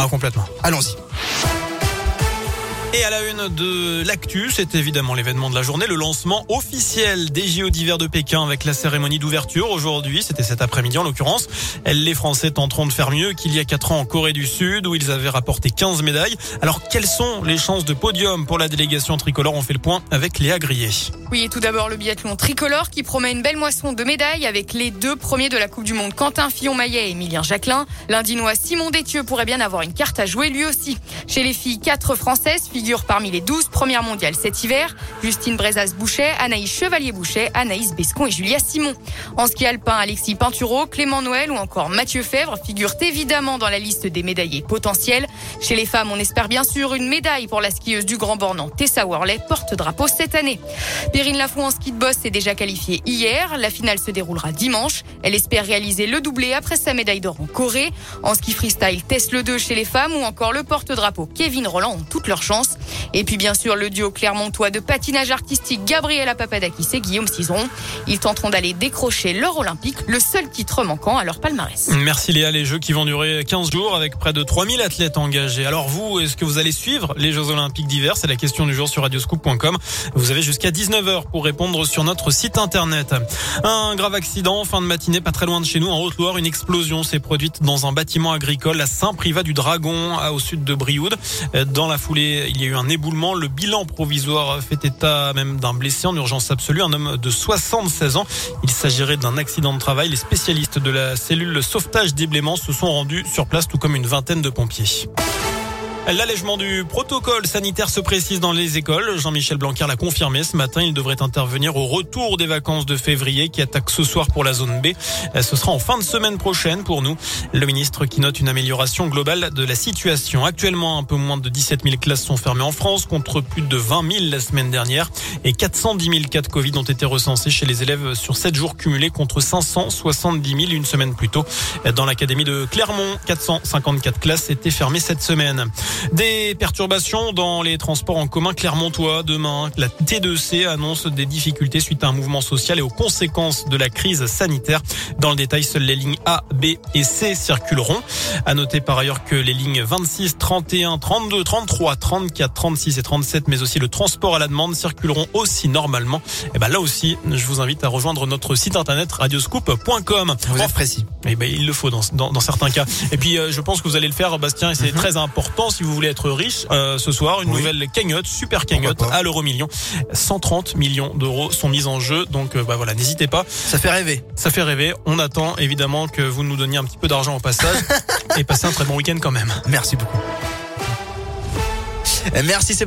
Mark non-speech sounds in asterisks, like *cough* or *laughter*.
Ah, complètement. Allons-y. Et à la une de l'actu, c'est évidemment l'événement de la journée, le lancement officiel des JO d'hiver de Pékin avec la cérémonie d'ouverture aujourd'hui. C'était cet après-midi en l'occurrence. Les Français tenteront de faire mieux qu'il y a 4 ans en Corée du Sud où ils avaient rapporté 15 médailles. Alors quelles sont les chances de podium pour la délégation tricolore? On fait le point avec Léa Grillet. Oui, tout d'abord le biathlon tricolore qui promet une belle moisson de médailles avec les deux premiers de la Coupe du Monde, Quentin Fillon-Maillet et Emilien Jacquelin. L'Indinois Simon Détieux pourrait bien avoir une carte à jouer lui aussi. Chez les filles, quatre Françaises figure parmi les 12 premières mondiales cet hiver. Justine Brezas-Bouchet, Anaïs Chevalier-Bouchet, Anaïs Bescon et Julia Simon. En ski alpin, Alexis Pinturo, Clément Noël ou encore Mathieu Fèvre figurent évidemment dans la liste des médaillés potentiels. Chez les femmes, on espère bien sûr une médaille pour la skieuse du Grand Bornand, Tessa Worley, porte-drapeau cette année. Perrine Lafont en ski de boss s'est déjà qualifiée hier. La finale se déroulera dimanche. Elle espère réaliser le doublé après sa médaille d'or en Corée. En ski freestyle, Tess le 2 chez les femmes ou encore le porte-drapeau Kevin Roland ont toutes leurs chances. Et puis bien sûr le duo clermontois de patinage artistique Gabriela Papadakis et Guillaume Cizeron. Ils tenteront d'aller décrocher l'or olympique, le seul titre manquant à leur palmarès. Merci Léa, les Jeux qui vont durer 15 jours avec près de 3000 athlètes engagés. Alors vous, est-ce que vous allez suivre les Jeux olympiques d'hiver? C'est la question du jour sur radioscoop.com. Vous avez jusqu'à 19h pour répondre sur notre site internet. Un grave accident fin de matinée pas très loin de chez nous en Haute-Loire, une explosion s'est produite dans un bâtiment agricole à Saint-Privat du Dragon au sud de Brioude. Dans la foulée, il y a eu un éboulement. Le bilan provisoire fait état même d'un blessé en urgence absolue, un homme de 76 ans. Il s'agirait d'un accident de travail. Les spécialistes de la cellule sauvetage d'éblément se sont rendus sur place, tout comme une vingtaine de pompiers. L'allègement du protocole sanitaire se précise dans les écoles. Jean-Michel Blanquer l'a confirmé ce matin. Il devrait intervenir au retour des vacances de février qui attaquent ce soir pour la zone B. Ce sera en fin de semaine prochaine pour nous. Le ministre qui note une amélioration globale de la situation. Actuellement, un peu moins de 17 000 classes sont fermées en France contre plus de 20 000 la semaine dernière et 410 000 cas de Covid ont été recensés chez les élèves sur 7 jours cumulés contre 570 000 une semaine plus tôt. Dans l'académie de Clermont, 454 classes étaient fermées cette semaine. Des perturbations dans les transports en commun clermontois. Demain, la T2C annonce des difficultés suite à un mouvement social et aux conséquences de la crise sanitaire. Dans le détail, seules les lignes A, B et C circuleront. À noter par ailleurs que les lignes 26, 31, 32, 33, 34, 36 et 37, mais aussi le transport à la demande circuleront aussi normalement. Et ben là aussi, je vous invite à rejoindre notre site internet radioscoop.com. Vous êtes précis. Eh ben, il le faut dans, dans, dans certains cas. Et puis, euh, je pense que vous allez le faire, Bastien, et c'est très important si vous voulez être riche. Euh, ce soir, une Oui. nouvelle cagnotte, super cagnotte à l'euro million. 130 millions d'euros sont mis en jeu. Donc, euh, bah voilà, n'hésitez pas. Ça fait rêver. Ça fait rêver. On attend évidemment que vous nous donniez un petit peu d'argent au passage *laughs* et passez un très bon week-end quand même. Merci beaucoup. Merci Sébastien.